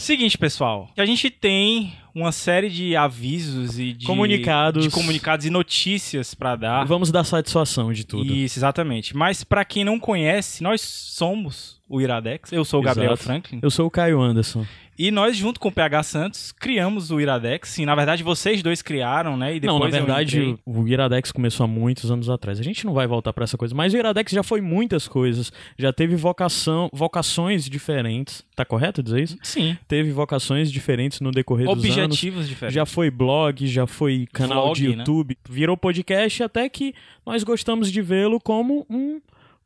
Seguinte, pessoal, a gente tem uma série de avisos e de Comunicados. de comunicados e notícias pra dar. Vamos dar satisfação de tudo. Isso, exatamente. Mas pra quem não conhece, nós somos o Iradex. Eu sou o Gabriel Exato. Franklin. Eu sou o Caio Anderson. E nós, junto com o PH Santos, criamos o Iradex. Sim, na verdade, vocês dois criaram, né? E não, depois na eu verdade, o Iradex começou há muitos anos atrás. A gente não vai voltar pra essa coisa, mas o Iradex já foi muitas coisas. Já teve vocação, vocações diferentes. Tá correto dizer isso? Sim. Teve vocações diferentes no decorrer dos anos. Objetivos diferentes. Já foi blog, já foi canal Vlog, de né? YouTube, virou podcast, até que nós gostamos de vê-lo como um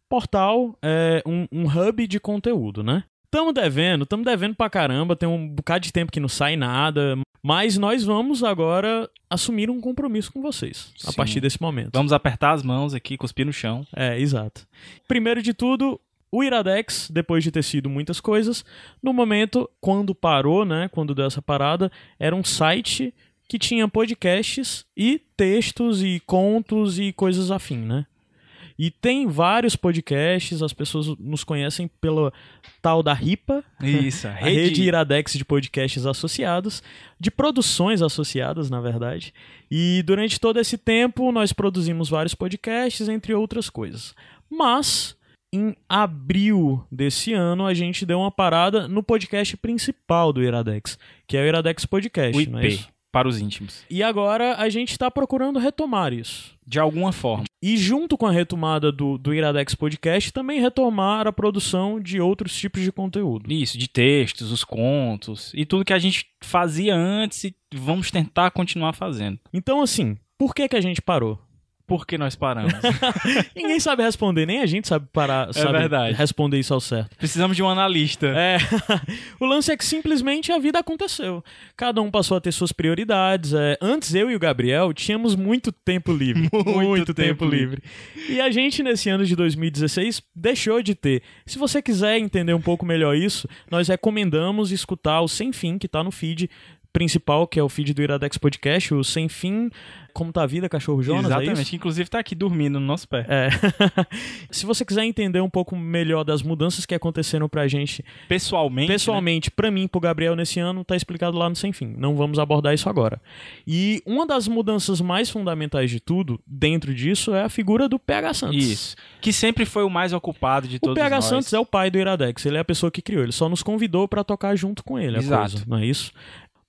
portal, é, um, um hub de conteúdo, né? Tamo devendo, tamo devendo pra caramba, tem um bocado de tempo que não sai nada, mas nós vamos agora assumir um compromisso com vocês a Sim. partir desse momento. Vamos apertar as mãos aqui, cuspir no chão. É, exato. Primeiro de tudo, o Iradex, depois de ter sido muitas coisas, no momento, quando parou, né, quando deu essa parada, era um site que tinha podcasts e textos e contos e coisas afim, né? E tem vários podcasts, as pessoas nos conhecem pela tal da RIPA, Isso, a a rede Iradex de podcasts associados, de produções associadas, na verdade. E durante todo esse tempo nós produzimos vários podcasts, entre outras coisas. Mas em abril desse ano a gente deu uma parada no podcast principal do Iradex, que é o Iradex Podcast, o é IP, isso? para os íntimos. E agora a gente está procurando retomar isso. De alguma forma. E junto com a retomada do, do Iradex Podcast, também retomar a produção de outros tipos de conteúdo. Isso, de textos, os contos e tudo que a gente fazia antes e vamos tentar continuar fazendo. Então, assim, por que, que a gente parou? Por que nós paramos? Ninguém sabe responder, nem a gente sabe parar, sabe É verdade. responder isso ao certo. Precisamos de um analista. É, o lance é que simplesmente a vida aconteceu. Cada um passou a ter suas prioridades. é. Antes eu e o Gabriel tínhamos muito tempo livre, Muito tempo tempo livre. E a gente nesse ano de 2016 deixou de ter. Se você quiser entender um pouco melhor isso, nós recomendamos escutar o Sem Fim que tá no feed principal, que é o feed do Iradex Podcast, o Sem Fim, Como Tá a Vida, Cachorro Jonas, é? Exatamente, que inclusive tá aqui dormindo no nosso pé. É. Se você quiser entender um pouco melhor das mudanças que aconteceram pra gente Pessoalmente, né? pessoalmente, pra mim e pro Gabriel nesse ano, tá explicado lá no Sem Fim. Não vamos abordar isso agora. E uma das mudanças mais fundamentais de tudo, dentro disso, é a figura do PH né? Santos. Isso. Que sempre foi o mais ocupado de O todos PH nós. Santos é o pai do Iradex, ele é a pessoa que criou, ele só nos convidou pra tocar junto com ele, Exato. coisa, não é isso?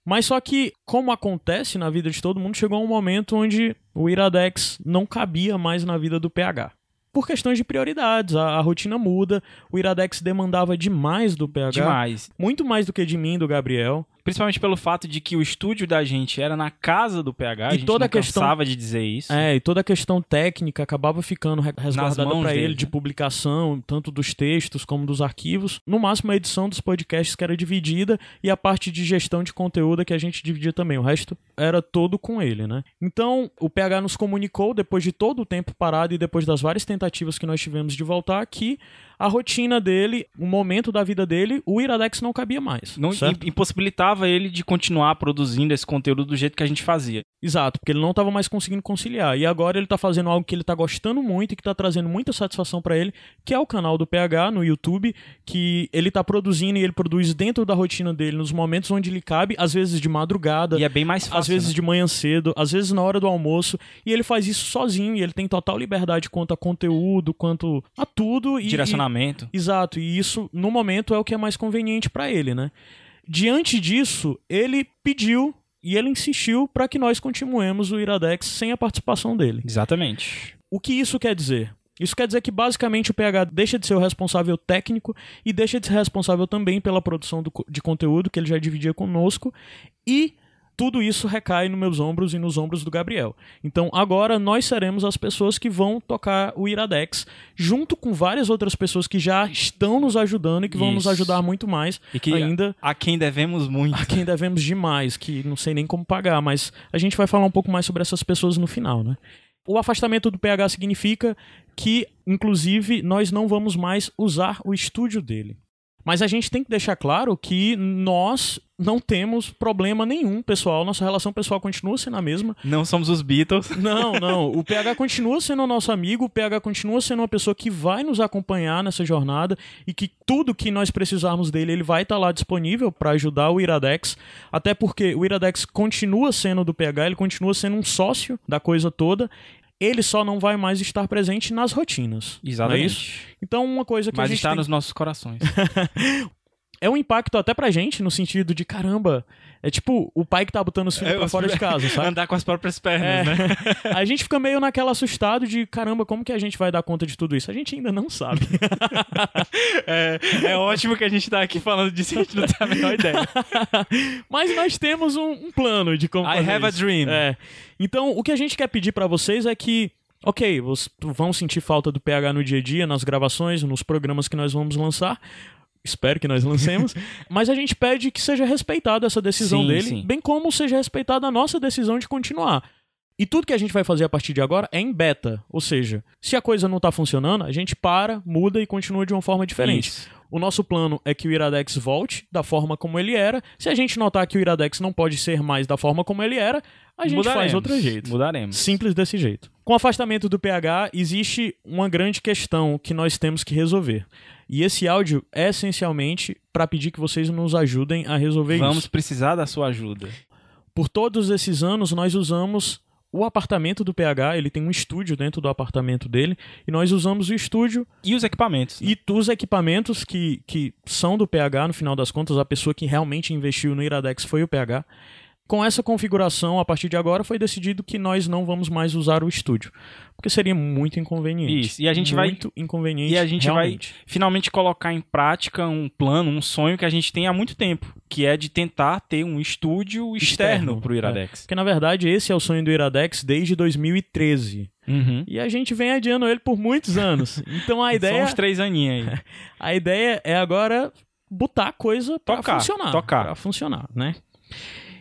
Mas só que, como acontece na vida de todo mundo, chegou um momento onde o Iradex não cabia mais na vida do PH. Por questões de prioridades, a, a rotina muda, o Iradex demandava demais do PH. Demais. Muito mais do que de mim e do Gabriel. Principalmente pelo fato de que o estúdio da gente era na casa do PH. E a gente toda não a questão- cansava de dizer isso. É, e toda a questão técnica acabava ficando re- resguardada para ele, de né? publicação, tanto dos textos como dos arquivos. No máximo, a edição dos podcasts que era dividida e a parte de gestão de conteúdo que a gente dividia também. O resto era todo com ele, né? Então, o PH nos comunicou, depois de todo o tempo parado e depois das várias tentativas que nós tivemos de voltar, que a rotina dele, o momento da vida dele, o Iradex não cabia mais. Não certo? im- impossibilitava ele de continuar produzindo esse conteúdo do jeito que a gente fazia. Exato, porque ele não estava mais conseguindo conciliar. E agora ele tá fazendo algo que ele tá gostando muito e que tá trazendo muita satisfação para ele, que é o canal do PH no YouTube, que ele tá produzindo e ele produz dentro da rotina dele, nos momentos onde lhe cabe, às vezes de madrugada, E é bem mais fácil. às vezes né? de manhã cedo, às vezes na hora do almoço, e ele faz isso sozinho, e ele tem total liberdade quanto a conteúdo, quanto a tudo e Direcionamento. Exato, e isso no momento é o que é mais conveniente para ele, né? Diante disso, ele pediu e ele insistiu para que nós continuemos o Iradex sem a participação dele. Exatamente. O que isso quer dizer? Isso quer dizer que basicamente o PH deixa de ser o responsável técnico e deixa de ser responsável também pela produção do de conteúdo que ele já dividia conosco e tudo isso recai nos meus ombros e nos ombros do Gabriel. Então agora nós seremos as pessoas que vão tocar o Iradex, junto com várias outras pessoas que já estão nos ajudando e que vão nos ajudar muito mais E que ainda a quem devemos muito. a quem devemos demais, que não sei nem como pagar, mas a gente vai falar um pouco mais sobre essas pessoas no final, né? O afastamento do PH significa que, inclusive, nós não vamos mais usar o estúdio dele. Mas a gente tem que deixar claro que nós não temos problema nenhum, pessoal. Nossa relação pessoal continua sendo a mesma. Não somos os Beatles. Não, não. O PH continua sendo o nosso amigo, o PH continua sendo uma pessoa que vai nos acompanhar nessa jornada e que tudo que nós precisarmos dele, ele vai estar lá disponível para ajudar o Iradex. Até porque o Iradex continua sendo do PH, ele continua sendo um sócio da coisa toda ele só não vai mais estar presente nas rotinas. Exatamente. Não é isso? Então, uma coisa que Mas a gente está tem... nos nossos corações. é um impacto até pra gente, no sentido de, caramba, é tipo o pai que tá botando os filhos É, pra fora de casa, sabe? Andar com as próprias pernas, É. né? A gente fica meio naquela assustado de, caramba, como que a gente vai dar conta de tudo isso? A gente ainda não sabe. É, é ótimo que a gente tá aqui falando disso e a gente não tem a menor ideia. Mas nós temos um, um plano de como I have a isso. dream. É. Então, o que a gente quer pedir pra vocês é que, ok, vocês vão sentir falta do PH no dia a dia, nas gravações, nos programas que nós vamos lançar. Espero que nós lancemos. mas a gente pede que seja respeitada essa decisão Sim, dele, sim. bem como seja respeitada a nossa decisão de continuar. E tudo que a gente vai fazer a partir de agora é em beta. Ou seja, se a coisa não tá funcionando, a gente para, muda e continua de uma forma diferente. Isso. O nosso plano é que o Iradex volte da forma como ele era. Se a gente notar que o Iradex não pode ser mais da forma como ele era, a gente faz Mudaremos, outro jeito. Mudaremos. Simples desse jeito. Com o afastamento do pH, existe uma grande questão que nós temos que resolver. E esse áudio é essencialmente para pedir que vocês nos ajudem a resolver Vamos isso. precisar da sua ajuda. Por todos esses anos, nós usamos o apartamento do PH, ele tem um estúdio dentro do apartamento dele, e nós usamos o estúdio E os equipamentos. né? e os equipamentos que, que são do PH, no final das contas, a pessoa que realmente investiu no Iradex foi o PH. Com essa configuração, a partir de agora, foi decidido que nós não vamos mais usar o estúdio. Porque seria muito inconveniente. Isso, e a gente vai- Muito inconveniente. E a gente realmente. vai finalmente colocar em prática um plano, um sonho que a gente tem há muito tempo, que é de tentar ter um estúdio externo, Externo, pro Iradex. Porque, na verdade, esse é o sonho do Iradex desde 2013. Uhum. E a gente vem adiando ele por muitos anos. Então a São ideia, uns três aninhos aí. a ideia é agora botar a coisa Tocar, funcionar. tocar. Pra funcionar, né?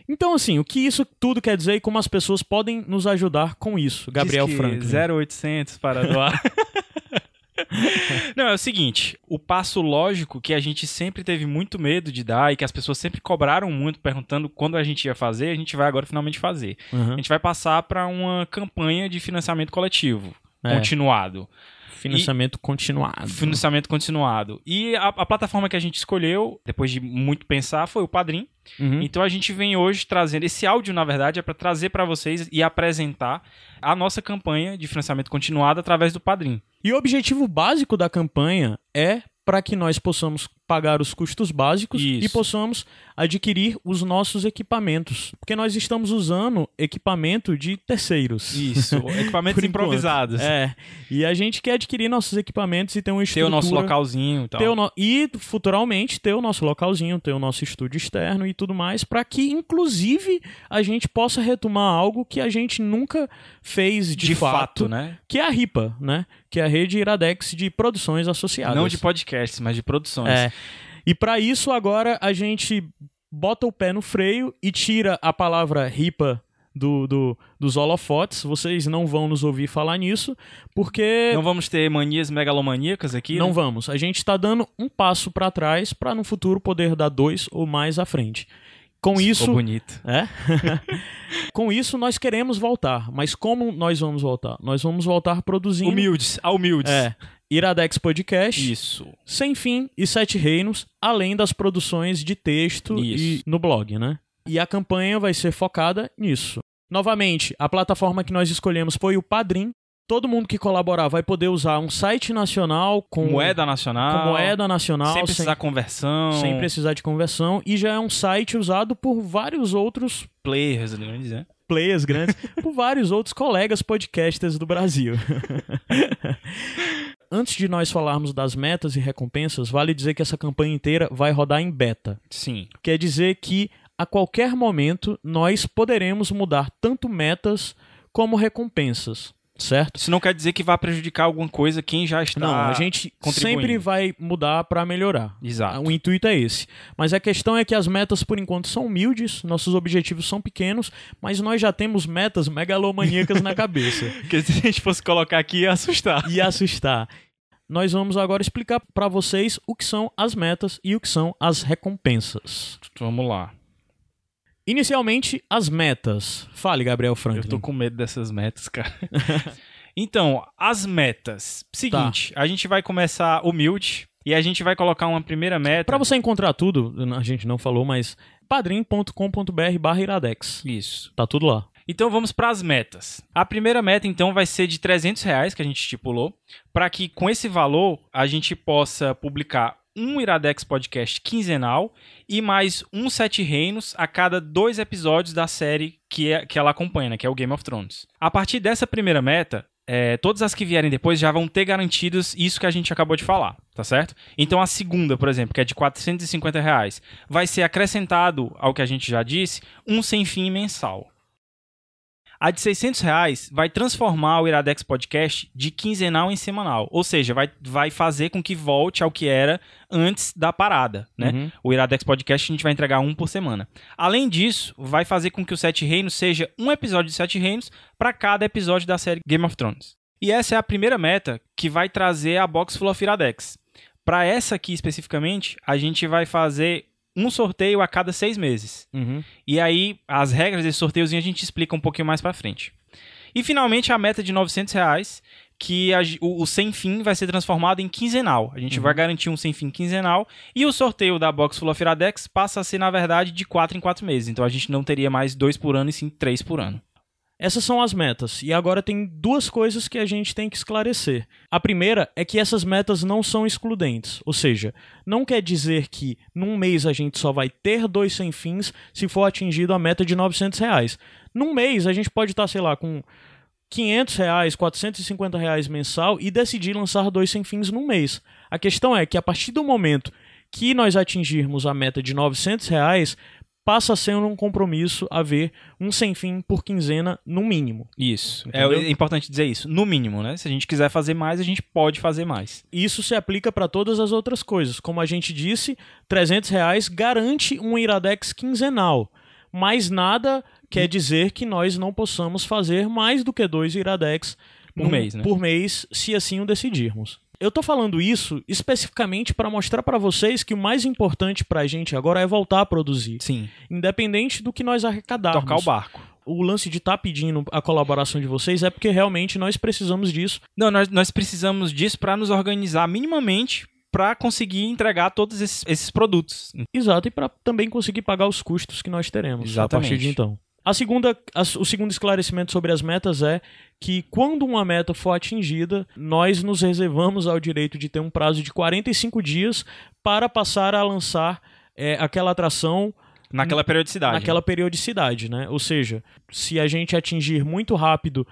Então, assim, o que isso tudo quer dizer e como as pessoas podem nos ajudar com isso, Gabriel Diz que Franklin. 0800 para doar. Não, é o seguinte, o passo lógico que a gente sempre teve muito medo de dar e que as pessoas sempre cobraram muito perguntando quando a gente ia fazer, a gente vai agora finalmente fazer. A Uhum. gente vai passar para uma campanha de financiamento coletivo, É. continuado. Financiamento continuado. Financiamento continuado. E a, a plataforma que a gente escolheu, depois de muito pensar, foi o Padrim. Uhum. Então a gente vem hoje trazendo esse áudio, na verdade, é para trazer para vocês e apresentar a nossa campanha de financiamento continuado através do Padrim. E o objetivo básico da campanha é para que nós possamos pagar os custos básicos Isso. e possamos adquirir os nossos equipamentos. Porque nós estamos usando equipamento de terceiros. Isso, equipamentos improvisados. É. E a gente quer adquirir nossos equipamentos e ter uma Ter estrutura. o nosso localzinho e tal. ter o no- E futuramente ter o nosso localzinho, ter o nosso estúdio externo e tudo mais, para que, inclusive, a gente possa retomar algo que a gente nunca fez de, de fato, né? que é a RIPA, né? Que é a rede Iradex de produções associadas. Não de podcasts, mas de produções. É. E para isso agora a gente bota o pé no freio e tira a palavra RIPA do, do- dos holofotes. Vocês não vão nos ouvir falar nisso, porque Não vamos ter manias megalomaníacas aqui, não né? vamos. A gente está dando um passo para trás para no futuro poder dar dois ou mais à frente. Com Ficou isso, bonito. é? Com isso nós queremos voltar, mas como nós vamos voltar? Nós vamos voltar produzindo Humildes, a humildes. é, Iradex Podcast, Isso. Sem Fim e Sete Reinos, além das produções de texto Isso. e no blog, né? E a campanha vai ser focada nisso. Novamente, a plataforma que nós escolhemos foi o Padrim. Todo mundo que colaborar vai poder usar um site nacional com Moeda nacional. com moeda nacional, Sem precisar conversão. sem precisar de conversão, e já é um site usado por vários outros players, vamos dizer. players grandes, por vários outros colegas podcasters do Brasil. Antes de nós falarmos das metas e recompensas, vale dizer que essa campanha inteira vai rodar em beta. Sim. Quer dizer que a qualquer momento nós poderemos mudar tanto metas como recompensas, certo? Isso não quer dizer que vai prejudicar alguma coisa quem já está. Não, a gente sempre vai mudar para melhorar. Exato. O intuito é esse. Mas a questão é que as metas, por enquanto, são humildes, nossos objetivos são pequenos, mas nós já temos metas megalomaníacas na cabeça. Porque se a gente fosse colocar aqui ia assustar. E assustar. Nós vamos agora explicar para vocês o que são as metas e o que são as recompensas. Vamos lá. Inicialmente, as metas. Fale, Gabriel Franklin. Eu tô com medo dessas metas, cara. então, as metas. Seguinte, tá. a gente vai começar humilde e a gente vai colocar uma primeira meta. Para você encontrar tudo, a gente não falou, mas padrim.com.br barra iradex. Isso. Tá tudo lá. Então vamos para as metas. A primeira meta então vai ser de 300 reais que a gente estipulou, para que com esse valor a gente possa publicar um Iradex Podcast quinzenal e mais um Sete Reinos a cada dois episódios da série que, é, que ela acompanha, né, que é o Game of Thrones. A partir dessa primeira meta, é, todas as que vierem depois já vão ter garantidos isso que a gente acabou de falar, tá certo? Então a segunda, por exemplo, que é de 450 reais, vai ser acrescentado ao que a gente já disse, um sem fim mensal. A de 600 reais vai transformar o Iradex Podcast de quinzenal em semanal. Ou seja, vai, vai fazer com que volte ao que era antes da parada. Né? Uhum. O Iradex Podcast a gente vai entregar um por semana. Além disso, vai fazer com que o Sete Reinos seja um episódio de Sete Reinos para cada episódio da série Game of Thrones. E essa é a primeira meta que vai trazer a Box Full of Iradex. Para essa aqui especificamente, a gente vai fazer um sorteio a cada seis meses. Uhum. E aí, as regras desse sorteiozinho a gente explica um pouquinho mais para frente. E finalmente a meta de 900 reais, que a, o, o, sem fim vai ser transformado em quinzenal. A gente uhum. vai garantir um sem fim quinzenal. E o sorteio da Box Full of Iradex passa a ser, na verdade, de 4 em 4 meses. Então a gente não teria mais dois por ano e sim três por ano. Essas são as metas. E agora tem duas coisas que a gente tem que esclarecer. A primeira é que essas metas não são excludentes. Ou seja, não quer dizer que num mês a gente só vai ter dois sem fins se for atingido a meta de 900 reais. Num mês a gente pode estar, sei lá, com 500 reais, 450 reais mensal e decidir lançar dois sem fins num mês. A questão é que a partir do momento que nós atingirmos a meta de 900 reais, passa a ser um compromisso haver um sem fim por quinzena no mínimo. Isso. É, é, importante dizer isso. No mínimo, né? Se a gente quiser fazer mais, a gente pode fazer mais. Isso se aplica para todas as outras coisas. Como a gente disse, 300 reais garante um Iradex quinzenal. Mas nada quer dizer que nós não possamos fazer mais do que dois Iradex por mês, né? por mês, se assim o decidirmos. Eu tô falando isso especificamente para mostrar para vocês que o mais importante para a gente agora é voltar a produzir. Sim. Independente do que nós arrecadarmos. Tocar o barco. O lance de estar tá pedindo a colaboração de vocês é porque realmente nós precisamos disso. Não, nós, nós precisamos disso para nos organizar minimamente para conseguir entregar todos esses, esses produtos. Exato, e para também conseguir pagar os custos que nós teremos Exatamente. a partir de então. A segunda, a, o segundo esclarecimento sobre as metas é que quando uma meta for atingida, nós nos reservamos ao direito de ter um prazo de 45 dias para passar a lançar é, aquela atração naquela periodicidade. Naquela periodicidade, né? Ou seja, se a gente atingir muito rápido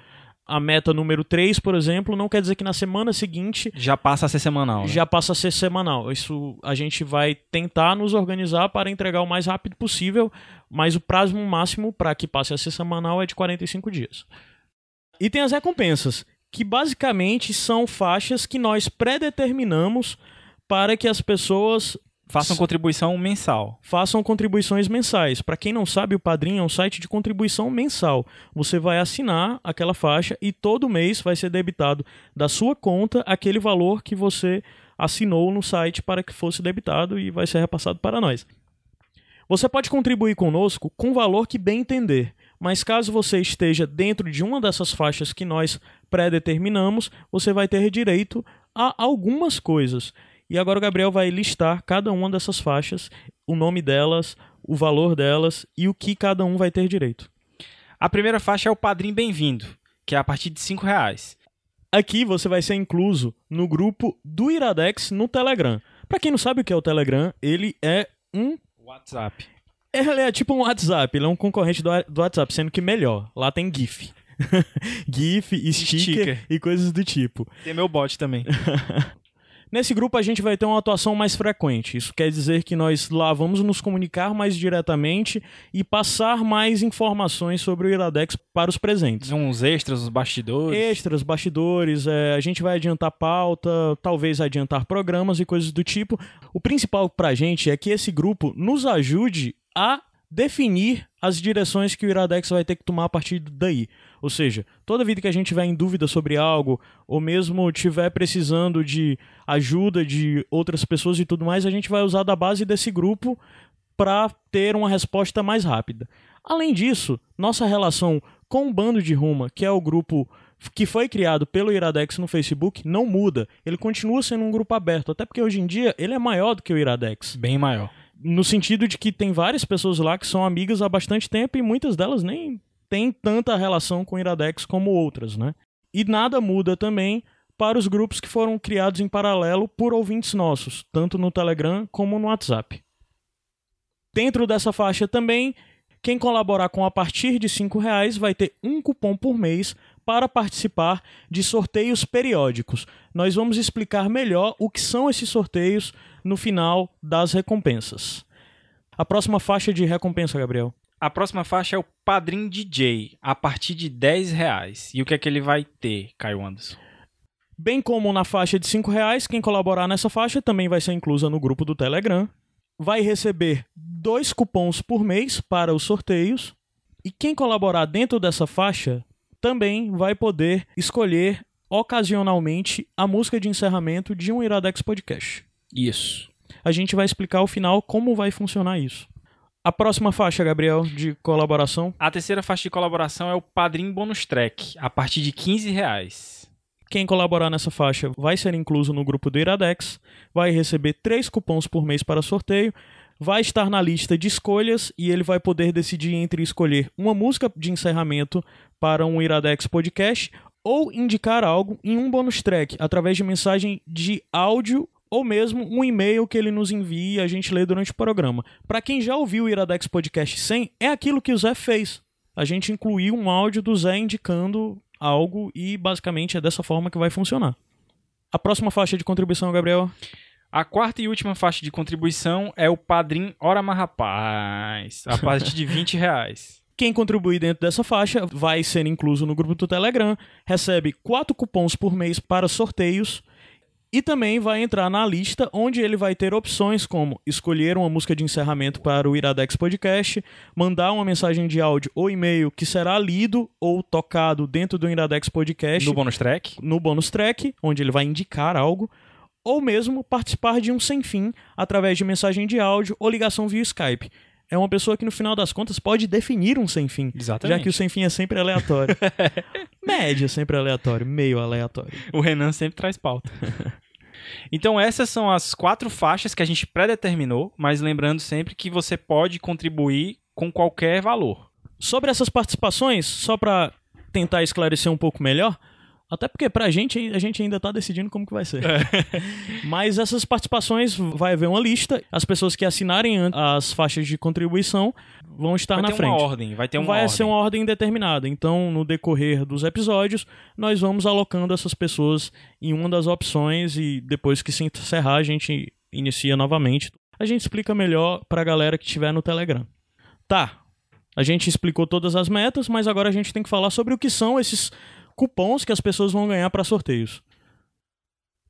a meta número 3, por exemplo, não quer dizer que na semana seguinte. Já passa a ser semanal. Né? Já passa a ser semanal. Isso a gente vai tentar nos organizar para entregar o mais rápido possível, mas o prazo máximo para que passe a ser semanal é de 45 dias. E tem as recompensas, que basicamente são faixas que nós predeterminamos para que as pessoas Façam contribuição mensal. Façam contribuições mensais. Para quem não sabe, o Padrim é um site de contribuição mensal. Você vai assinar aquela faixa e todo mês vai ser debitado da sua conta aquele valor que você assinou no site para que fosse debitado e vai ser repassado para nós. Você pode contribuir conosco com o valor que bem entender, mas caso você esteja dentro de uma dessas faixas que nós predeterminamos, você vai ter direito a algumas coisas. E agora o Gabriel vai listar cada uma dessas faixas, o nome delas, o valor delas e o que cada um vai ter direito. A primeira faixa é o Padrim Bem-vindo, que é a partir de R$ reais. Aqui você vai ser incluso no grupo do Iradex no Telegram. Para quem não sabe o que é o Telegram, ele é um WhatsApp. Ele é tipo um WhatsApp, ele é um concorrente do, do WhatsApp, sendo que melhor. Lá tem GIF. GIF, sticker, sticker, e coisas do tipo. Tem meu bot também. Nesse grupo a gente vai ter uma atuação mais frequente. Isso quer dizer que nós lá vamos nos comunicar mais diretamente e passar mais informações sobre o Iradex para os presentes. Uns extras, os bastidores. Extras, bastidores. É, a gente vai adiantar pauta, talvez adiantar programas e coisas do tipo. O principal para a gente é que esse grupo nos ajude a definir as direções que o Iradex vai ter que tomar a partir daí. Ou seja, toda vida que a gente tiver em dúvida sobre algo, ou mesmo tiver precisando de ajuda de outras pessoas e tudo mais, a gente vai usar da base desse grupo para ter uma resposta mais rápida. Além disso, nossa relação com o Bando de Ruma, que é o grupo que foi criado pelo Iradex no Facebook, não muda. Ele continua sendo um grupo aberto, até porque hoje em dia ele é maior do que o Iradex. Bem maior no sentido de que tem várias pessoas lá que são amigas há bastante tempo e muitas delas nem têm tanta relação com o Iradex como outras, né? E nada muda também para os grupos que foram criados em paralelo por ouvintes nossos, tanto no Telegram como no WhatsApp. Dentro dessa faixa também, quem colaborar com a partir de R$ reais vai ter um cupom por mês para participar de sorteios periódicos. Nós vamos explicar melhor o que são esses sorteios no final das recompensas. A próxima faixa de recompensa, Gabriel. A próxima faixa é o Padrim DJ, a partir de 10 reais. E o que é que ele vai ter, Caio Anderson? Bem como na faixa de 5 reais, quem colaborar nessa faixa também vai ser inclusa no grupo do Telegram. Vai receber dois cupons por mês para os sorteios. E quem colaborar dentro dessa faixa também vai poder escolher ocasionalmente a música de encerramento de um Iradex Podcast. Isso. A gente vai explicar ao final como vai funcionar isso. A próxima faixa, Gabriel, de colaboração? A terceira faixa de colaboração é o Padrim Bonus Track, a partir de 15 reais. Quem colaborar nessa faixa vai ser incluso no grupo do Iradex, vai receber três cupons por mês para sorteio, vai estar na lista de escolhas e ele vai poder decidir entre escolher uma música de encerramento para um Iradex Podcast ou indicar algo em um bonus track através de mensagem de áudio ou mesmo um e-mail que ele nos envia e a gente lê durante o programa. Para quem já ouviu o Iradex Podcast 100, é aquilo que o Zé fez. A gente incluiu um áudio do Zé indicando algo e basicamente é dessa forma que vai funcionar. A próxima faixa de contribuição, Gabriel? A quarta e última faixa de contribuição é o Padrim Ora Mas Rapaz, a partir de 20 reais. Quem contribuir dentro dessa faixa vai ser incluso no grupo do Telegram, recebe quatro cupons por mês para sorteios e também vai entrar na lista onde ele vai ter opções como escolher uma música de encerramento para o Iradex Podcast, mandar uma mensagem de áudio ou e-mail que será lido ou tocado dentro do Iradex Podcast. No bonus track. No bonus track, onde ele vai indicar algo. Ou mesmo participar de um sem fim através de mensagem de áudio ou ligação via Skype é uma pessoa que no final das contas pode definir um sem fim. Exatamente. Já que o sem fim é sempre aleatório. Média sempre aleatório, meio aleatório. O Renan sempre traz pauta. Então essas são as quatro faixas que a gente predeterminou, mas lembrando sempre que você pode contribuir com qualquer valor. Sobre essas participações, só para tentar esclarecer um pouco melhor, até porque pra gente, a gente ainda tá decidindo como que vai ser. É. Mas essas participações, vai haver uma lista. As pessoas que assinarem as faixas de contribuição vão estar vai na frente. Vai ter uma ordem, vai ter uma vai ordem. ser uma ordem determinada. Então, no decorrer dos episódios, nós vamos alocando essas pessoas em uma das opções e depois que se encerrar, a gente inicia novamente. A gente explica melhor pra galera que estiver no Telegram. Tá, a gente explicou todas as metas, mas agora a gente tem que falar sobre o que são esses cupons que as pessoas vão ganhar para sorteios.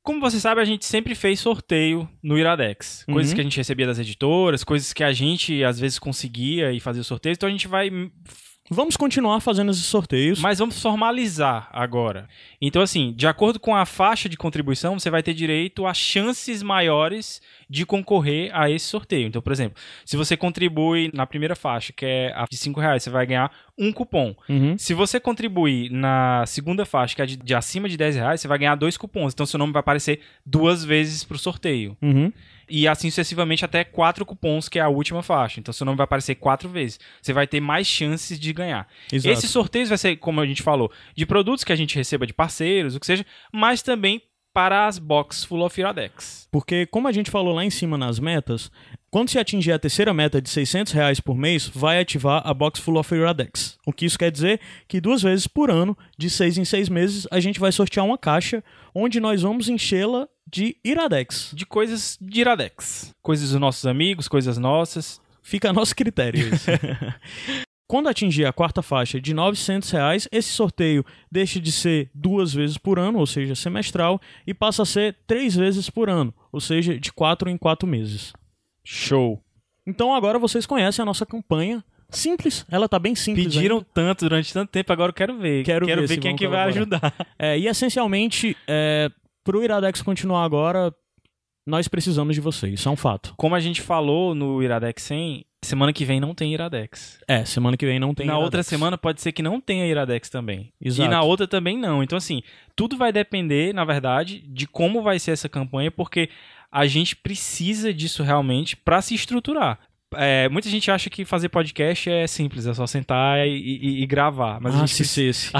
Como você sabe, a gente sempre fez sorteio no Iradex. Coisas uhum. que a gente recebia das editoras, coisas que a gente às vezes conseguia e fazia sorteios. Então a gente vai Vamos continuar fazendo esses sorteios. Mas vamos formalizar agora. Então, assim, de acordo com a faixa de contribuição, você vai ter direito a chances maiores de concorrer a esse sorteio. Então, por exemplo, se você contribui na primeira faixa, que é a de 5 reais, você vai ganhar um cupom. Uhum. Se você contribuir na segunda faixa, que é de, de, acima de 10 reais, você vai ganhar dois cupons. Então, seu nome vai aparecer duas vezes para o sorteio. Uhum e assim sucessivamente até quatro cupons, que é a última faixa. Então seu nome vai aparecer quatro vezes. Você vai ter mais chances de ganhar. Exato. Esses sorteios vai ser, como a gente falou, de produtos que a gente receba de parceiros, o que seja, mas também para as box Full of Iradex. Porque, como a gente falou lá em cima nas metas, quando se atingir a terceira meta de 600 reais por mês, vai ativar a box Full of Iradex. O que isso quer dizer que duas vezes por ano, de seis em seis meses, a gente vai sortear uma caixa onde nós vamos enchê-la de Iradex. De coisas de Iradex. Coisas dos nossos amigos, coisas nossas. Fica a nosso critério isso. Quando atingir a quarta faixa de 900 reais, esse sorteio deixa de ser duas vezes por ano, ou seja, semestral, e passa a ser três vezes por ano, ou seja, de quatro em quatro meses. Show! Então agora vocês conhecem a nossa campanha Simples, ela tá bem simples. Pediram ainda. tanto durante tanto tempo, agora eu quero ver. Quero ver se quem é que vai colaborar. ajudar. É, e essencialmente, é, pro Iradex continuar agora, nós precisamos de vocês, isso é um fato. Como a gente falou no Iradex 100, semana que vem não tem Iradex. É, semana que vem não tem na Iradex. outra semana pode ser que não tenha Iradex também. Exato. E na outra também não. Então, assim, tudo vai depender, na verdade, de como vai ser essa campanha, porque a gente precisa disso realmente para se estruturar. É, muita gente acha que fazer podcast é simples, é só sentar e, e- e gravar. Mas Ah,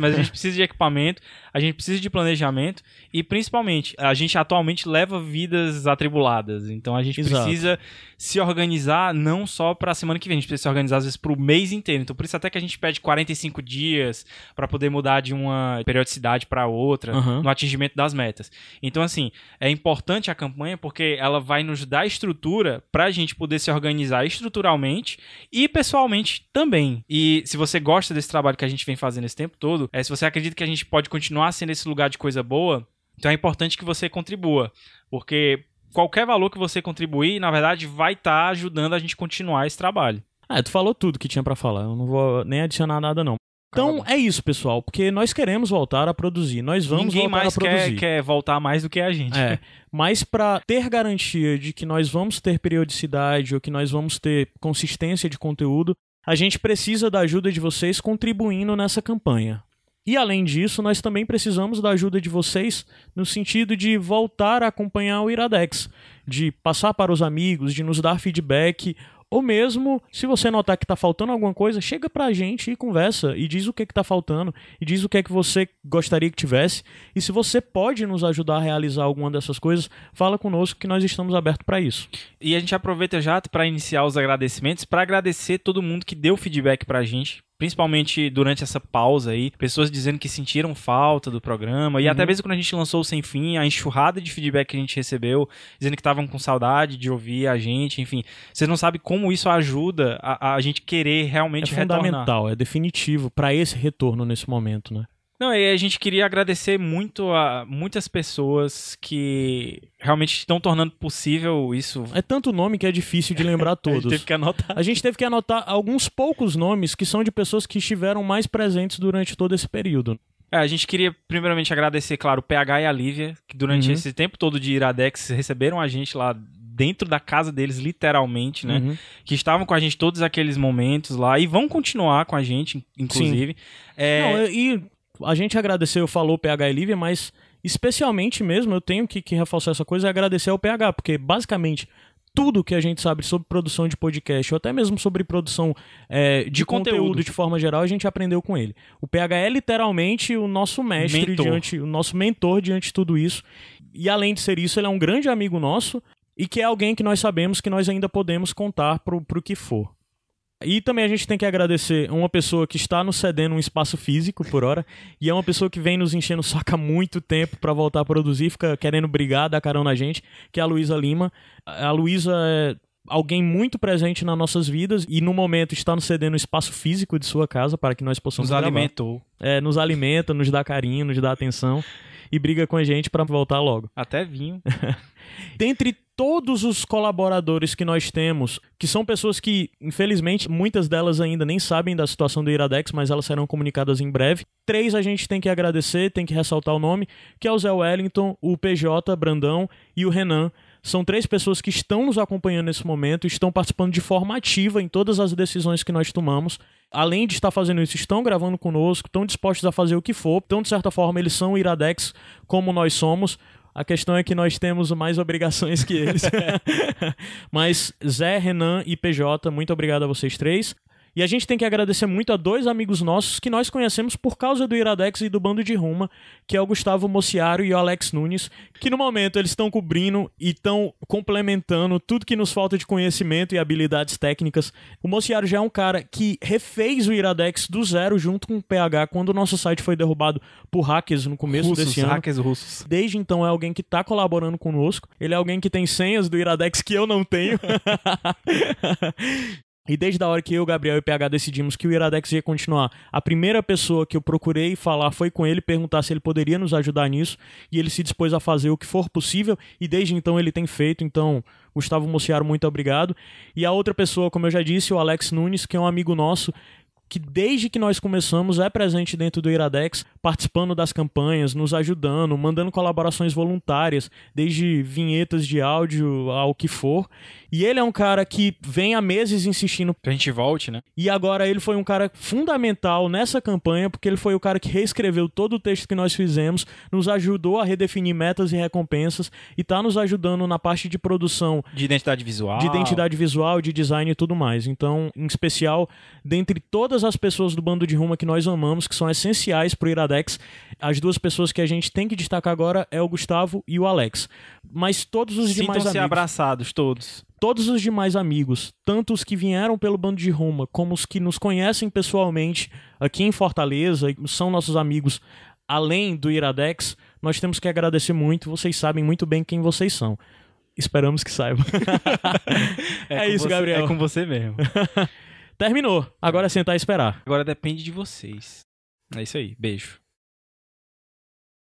mas a gente precisa de equipamento, a gente precisa de planejamento e principalmente a gente atualmente leva vidas atribuladas, então a gente Exato. precisa se organizar não só para a semana que vem, a gente precisa se organizar às vezes para o mês inteiro. Então por isso até que a gente pede 45 dias para poder mudar de uma periodicidade para outra Aham. no atingimento das metas. Então assim, é importante a campanha porque ela vai nos dar estrutura para a gente poder se organizar estruturalmente e pessoalmente também. E se você gosta desse trabalho que a gente vem fazendo esse tempo todo, é, se você acredita que a gente pode continuar sendo esse lugar de coisa boa, então é importante que você contribua, porque qualquer valor que você contribuir, na verdade, vai estar ajudando a gente continuar esse trabalho. Ah, tu falou tudo que tinha pra falar, eu não vou nem adicionar nada não. Então é isso, pessoal, porque nós queremos voltar a produzir, nós vamos Ninguém voltar mais a produzir. quer, quer voltar mais do que a gente. É, mas para ter garantia de que nós vamos ter periodicidade ou que nós vamos ter consistência de conteúdo, a gente precisa da ajuda de vocês contribuindo nessa campanha. E além disso, nós também precisamos da ajuda de vocês no sentido de voltar a acompanhar o Iradex, de passar para os amigos, de nos dar feedback, ou mesmo se você notar que está faltando alguma coisa, chega pra gente e conversa e diz o que está faltando e diz o que é que você gostaria que tivesse. E se você pode nos ajudar a realizar alguma dessas coisas, fala conosco que nós estamos abertos para isso. E a gente aproveita já para iniciar os agradecimentos, para agradecer todo mundo que deu feedback pra gente, principalmente durante essa pausa aí, pessoas dizendo que sentiram falta do programa, e até mesmo quando a gente lançou o Sem Fim, a enxurrada de feedback que a gente recebeu, dizendo que estavam com saudade de ouvir a gente, enfim. Vocês não sabem como isso ajuda a, a gente querer realmente é retornar. fundamental, é definitivo para esse retorno nesse momento, né? Não, e a gente queria agradecer muito a muitas pessoas que realmente estão tornando possível isso. É tanto nome que é difícil de lembrar A gente todos. teve que anotar. A gente teve que anotar alguns poucos nomes que são de pessoas que estiveram mais presentes durante todo esse período. É, a gente queria primeiramente agradecer, claro, o PH e a Lívia, que durante Uhum. esse tempo todo de Iradex receberam a gente lá dentro da casa deles, literalmente, né? Uhum. Que estavam com a gente todos aqueles momentos lá e vão continuar com a gente, inclusive. É, Não, e a gente agradeceu, falou PH e Lívia, mas especialmente mesmo, eu tenho que, que reforçar essa coisa, é agradecer ao PH, porque basicamente tudo que a gente sabe sobre produção de podcast, ou até mesmo sobre produção é, de, De conteúdo. conteúdo. de forma geral, a gente aprendeu com ele. O PH é literalmente o nosso mestre Mentor. diante, o nosso mentor diante de tudo isso. E além de ser isso, ele é um grande amigo nosso e que é alguém que nós sabemos que nós ainda podemos contar pro, pro que for. E também a gente tem que agradecer uma pessoa que está nos cedendo um espaço físico por hora e é uma pessoa que vem nos enchendo o saco há muito tempo para voltar a produzir, fica querendo brigar, dar carão na gente, que é a Luísa Lima. A Luísa é alguém muito presente nas nossas vidas e no momento está nos cedendo um espaço físico de sua casa para que nós possamos nos gravar. alimentou. É, nos alimenta, nos dá carinho, nos dá atenção e briga com a gente para voltar logo. Até vinho. Dentre todos os colaboradores que nós temos, que são pessoas que, infelizmente, muitas delas ainda nem sabem da situação do Iradex, mas elas serão comunicadas em breve. Três a gente tem que agradecer, tem que ressaltar o nome, que é o Zé Wellington, o PJ Brandão e o Renan. São três pessoas que estão nos acompanhando nesse momento, estão participando de forma ativa em todas as decisões que nós tomamos. Além de estar fazendo isso, estão gravando conosco, estão dispostos a fazer o que for. Então, de certa forma, eles são Iradex como nós somos. A questão é que nós temos mais obrigações que eles. Mas Zé, Renan e PJ, muito obrigado a vocês três. E a gente tem que agradecer muito a dois amigos nossos que nós conhecemos por causa do Iradex e do Bando de Ruma, que é o Gustavo Mociaro e o Alex Nunes, que no momento eles estão cobrindo e estão complementando tudo que nos falta de conhecimento e habilidades técnicas. O Mociaro já é um cara que refez o Iradex do zero junto com o PH quando o nosso site foi derrubado por hackers no começo russos, desse ano. hackers russos. Desde então é alguém que está colaborando conosco. Ele é alguém que tem senhas do Iradex que eu não tenho. E desde a hora que eu, Gabriel e PH decidimos que o Iradex ia continuar, a primeira pessoa que eu procurei falar foi com ele, perguntar se ele poderia nos ajudar nisso, e ele se dispôs a fazer o que for possível, e desde então ele tem feito, então, Gustavo Mociaro, muito obrigado. E a outra pessoa, como eu já disse, o Alex Nunes, que é um amigo nosso, que desde que nós começamos é presente dentro do Iradex, participando das campanhas, nos ajudando, mandando colaborações voluntárias, desde vinhetas de áudio ao que for. E ele é um cara que vem há meses insistindo Que a gente volte, né? e agora ele foi um cara fundamental nessa campanha, porque ele foi o cara que reescreveu todo o texto que nós fizemos, nos ajudou a redefinir metas e recompensas e tá nos ajudando na parte de produção De identidade visual. de identidade visual, de design e tudo mais. Então, em especial, dentre todas as pessoas do bando de Ruma que nós amamos, que são essenciais pro Iradex, as duas pessoas que a gente tem que destacar agora é o Gustavo e o Alex. Mas todos os demais amigos, abraçados, todos. Todos os demais amigos, tanto os que vieram pelo bando de Ruma, como os que nos conhecem pessoalmente aqui em Fortaleza, e são nossos amigos além do Iradex, nós temos que agradecer muito, vocês sabem muito bem quem vocês são. Esperamos que saibam. É com isso, você- Gabriel. É com você mesmo. Terminou. Agora é sentar e esperar. Agora depende de vocês. É isso aí. Beijo.